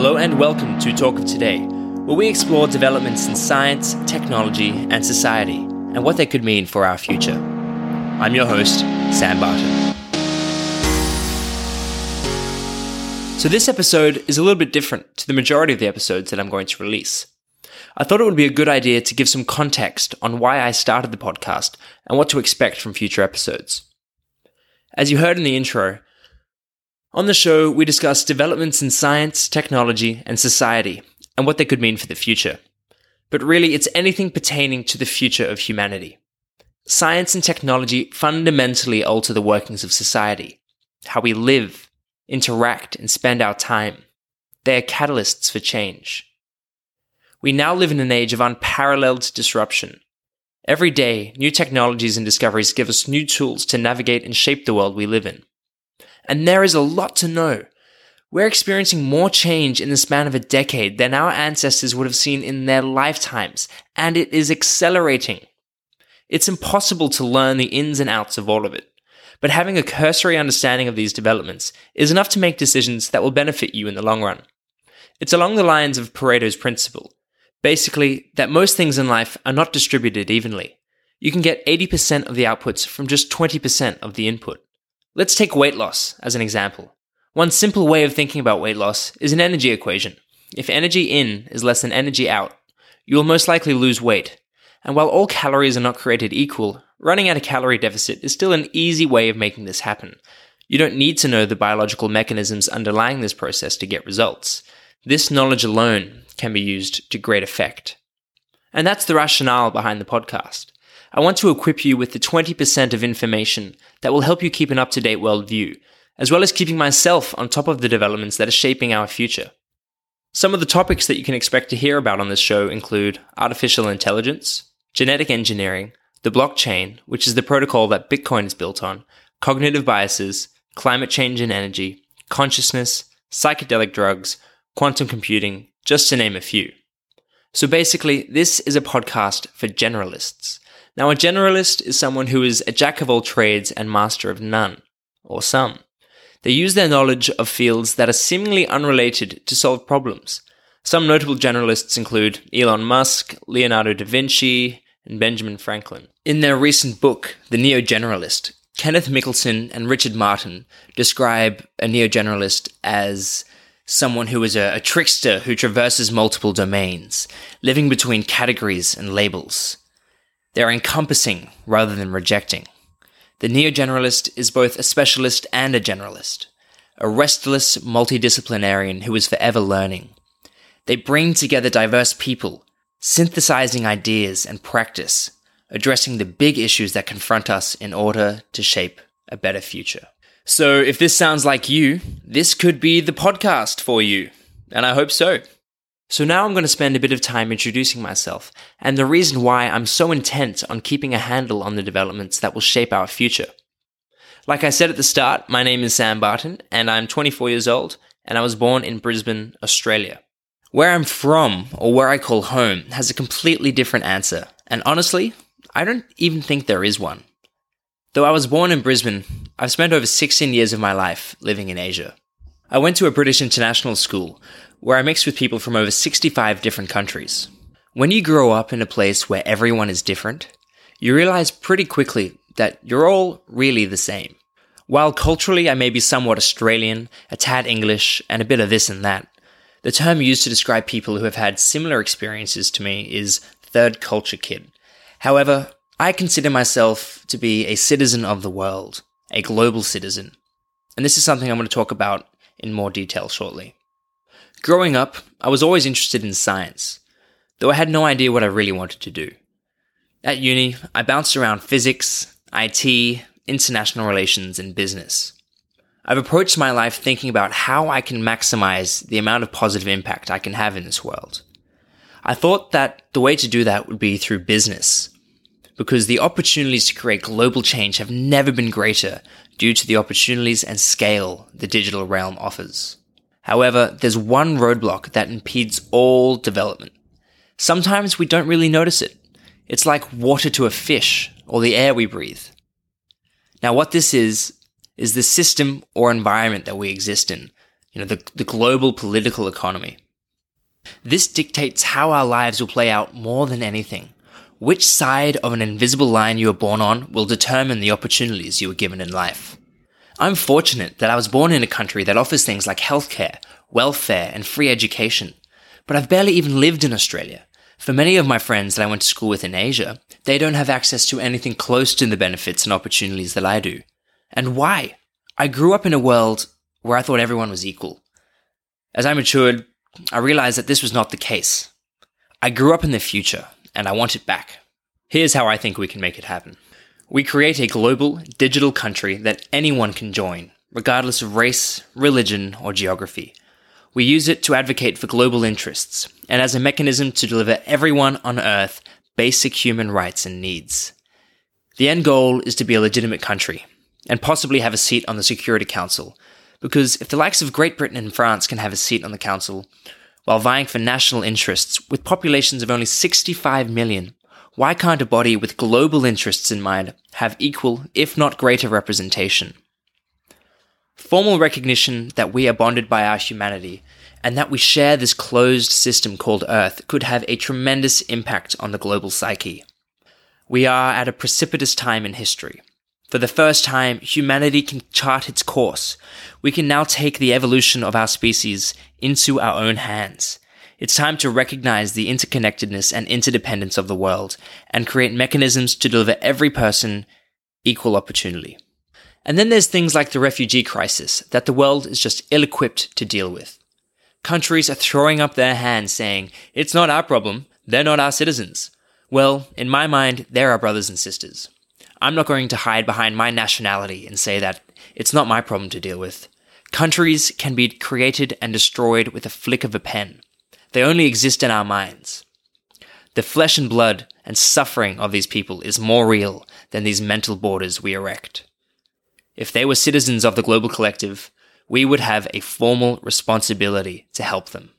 Hello and welcome to Talk of Today, where we explore developments in science, technology, and society, and what they could mean for our future. I'm your host, Sam Barton. So, this episode is a little bit different to the majority of the episodes that I'm going to release. I thought it would be a good idea to give some context on why I started the podcast and what to expect from future episodes. As you heard in the intro, on the show, we discuss developments in science, technology, and society, and what they could mean for the future. But really, it's anything pertaining to the future of humanity. Science and technology fundamentally alter the workings of society, how we live, interact, and spend our time. They are catalysts for change. We now live in an age of unparalleled disruption. Every day, new technologies and discoveries give us new tools to navigate and shape the world we live in. And there is a lot to know. We're experiencing more change in the span of a decade than our ancestors would have seen in their lifetimes, and it is accelerating. It's impossible to learn the ins and outs of all of it, but having a cursory understanding of these developments is enough to make decisions that will benefit you in the long run. It's along the lines of Pareto's principle. Basically, that most things in life are not distributed evenly. You can get 80% of the outputs from just 20% of the input. Let's take weight loss as an example. One simple way of thinking about weight loss is an energy equation. If energy in is less than energy out, you will most likely lose weight. And while all calories are not created equal, running at a calorie deficit is still an easy way of making this happen. You don't need to know the biological mechanisms underlying this process to get results. This knowledge alone can be used to great effect. And that's the rationale behind the podcast. I want to equip you with the 20% of information that will help you keep an up to date worldview, as well as keeping myself on top of the developments that are shaping our future. Some of the topics that you can expect to hear about on this show include artificial intelligence, genetic engineering, the blockchain, which is the protocol that Bitcoin is built on, cognitive biases, climate change and energy, consciousness, psychedelic drugs, quantum computing, just to name a few. So basically, this is a podcast for generalists now, a generalist is someone who is a jack of all trades and master of none, or some. They use their knowledge of fields that are seemingly unrelated to solve problems. Some notable generalists include Elon Musk, Leonardo da Vinci, and Benjamin Franklin. In their recent book, The Neo Generalist, Kenneth Mikkelsen and Richard Martin describe a neo generalist as someone who is a, a, trickster who traverses multiple domains, living between categories and labels. They are encompassing rather than rejecting. The neo generalist is both a specialist and a generalist, a restless multidisciplinarian who is forever learning. They bring together diverse people, synthesizing ideas and practice, addressing the big issues that confront us in order to shape a better future. So, if this sounds like you, this could be the podcast for you, and I hope so. So now I'm going to spend a bit of time introducing myself and the reason why I'm so intent on keeping a handle on the developments that will shape our future. Like I said at the start, my name is Sam Barton and I'm 24 years old and I was born in Brisbane, Australia. Where I'm from, or where I call home, has a completely different answer, and honestly, I don't even think there is one. Though I was born in Brisbane, I've spent over 16 years of my life living in Asia. I went to a British international school where I mixed with people from over 65 different countries. When you grow up in a place where everyone is different, you realize pretty quickly that you're all really the same. While culturally I may be somewhat Australian, a tad English, and a bit of this and that, the term used to describe people who have had similar experiences to me is third culture kid. However, I consider myself to be a citizen of the world, a global citizen. And this is something I'm going to talk about in more detail shortly. Growing up, I was always interested in science, though I had no idea what I really wanted to do. At uni, I bounced around physics, IT, international relations, and business. I've approached my life thinking about how I can maximize the amount of positive impact I can have in this world. I thought that the way to do that would be through business, because the opportunities to create global change have never been greater due to the opportunities and scale the digital realm offers. However, there's one roadblock that impedes all development. Sometimes we don't really notice it. It's like water to a fish or the air we breathe. Now, what this is, is the system or environment that we exist in, you know, the, the global political economy. This dictates how our lives will play out more than anything. Which side of an invisible line you were born on will determine the opportunities you were given in life. I'm fortunate that I was born in a country that offers things like healthcare, welfare, and free education. But I've barely even lived in Australia. For many of my friends that I went to school with in Asia, they don't have access to anything close to the benefits and opportunities that I do. And why? I grew up in a world where I thought everyone was equal. As I matured, I realized that this was not the case. I grew up in the future, and I want it back. Here's how I think we can make it happen. We create a global, digital country that anyone can join, regardless of race, religion, or geography. We use it to advocate for global interests and as a mechanism to deliver everyone on Earth basic human rights and needs. The end goal is to be a legitimate country and possibly have a seat on the Security Council, because if the likes of Great Britain and France can have a seat on the Council while vying for national interests with populations of only 65 million, why can't a body with global interests in mind have equal, if not greater, representation? Formal recognition that we are bonded by our humanity and that we share this closed system called Earth could have a tremendous impact on the global psyche. We are at a precipitous time in history. For the first time, humanity can chart its course. We can now take the evolution of our species into our own hands. It's time to recognize the interconnectedness and interdependence of the world and create mechanisms to deliver every person equal opportunity. And then there's things like the refugee crisis that the world is just ill equipped to deal with. Countries are throwing up their hands saying, it's not our problem, they're not our citizens. Well, in my mind, they're our brothers and sisters. I'm not going to hide behind my nationality and say that it's not my problem to deal with. Countries can be created and destroyed with a flick of a pen. They only exist in our minds. The flesh and blood and suffering of these people is more real than these mental borders we erect. If they were citizens of the global collective, we would have a formal responsibility to help them.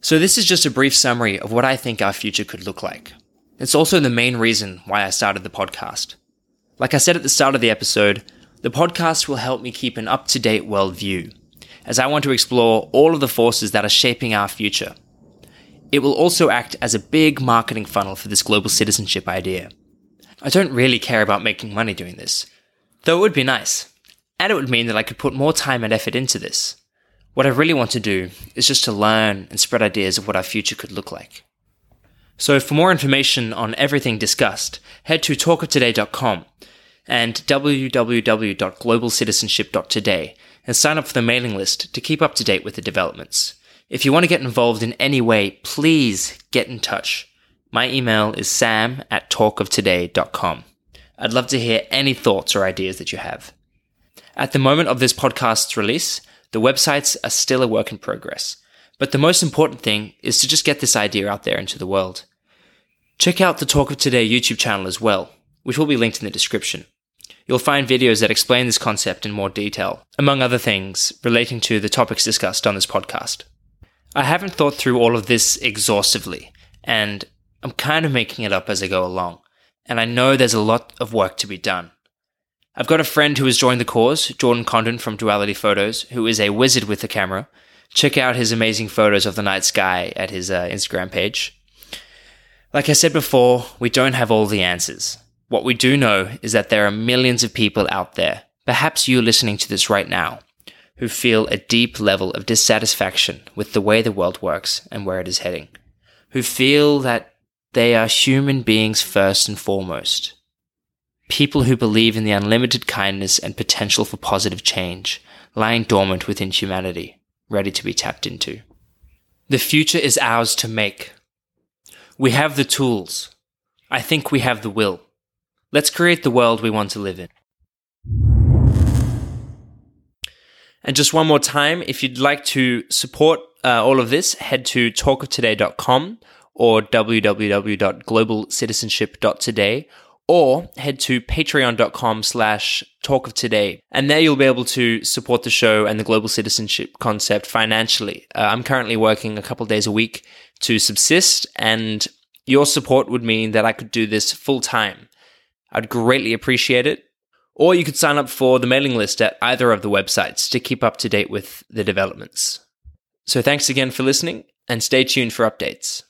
So this is just a brief summary of what I think our future could look like. It's also the main reason why I started the podcast. Like I said at the start of the episode, the podcast will help me keep an up to date worldview, as I want to explore all of the forces that are shaping our future it will also act as a big marketing funnel for this global citizenship idea. I don't really care about making money doing this, though it would be nice, and it would mean that I could put more time and effort into this. What I really want to do is just to learn and spread ideas of what our future could look like. So, for more information on everything discussed, head to talkoftoday.com and www.globalcitizenship.today and sign up for the mailing list to keep up to date with the developments. If you want to get involved in any way, please get in touch. My email is sam at talkoftoday.com. I'd love to hear any thoughts or ideas that you have. At the moment of this podcast's release, the websites are still a work in progress. But the most important thing is to just get this idea out there into the world. Check out the Talk of Today YouTube channel as well, which will be linked in the description. You'll find videos that explain this concept in more detail, among other things relating to the topics discussed on this podcast. I haven't thought through all of this exhaustively, and I'm kind of making it up as I go along. And I know there's a lot of work to be done. I've got a friend who has joined the cause, Jordan Condon from Duality Photos, who is a wizard with the camera. Check out his amazing photos of the night sky at his uh, Instagram page. Like I said before, we don't have all the answers. What we do know is that there are millions of people out there, perhaps you listening to this right now, who feel a deep level of dissatisfaction with the way the world works and where it is heading, who feel that they are human beings first and foremost. People who believe in the unlimited kindness and potential for positive change lying dormant within humanity, ready to be tapped into. The future is ours to make. We have the tools. I think we have the will. Let's create the world we want to live in. And just one more time, if you'd like to support uh, all of this, head to talkoftoday.com or www.globalcitizenship.today or head to patreon.com slash talkoftoday. And there you'll be able to support the show and the global citizenship concept financially. Uh, I'm currently working a couple days a week to subsist and your support would mean that I could do this full time. I'd greatly appreciate it. or you could sign up for the mailing list at either of the websites to keep up to date with the developments. So thanks again for listening and stay tuned for updates.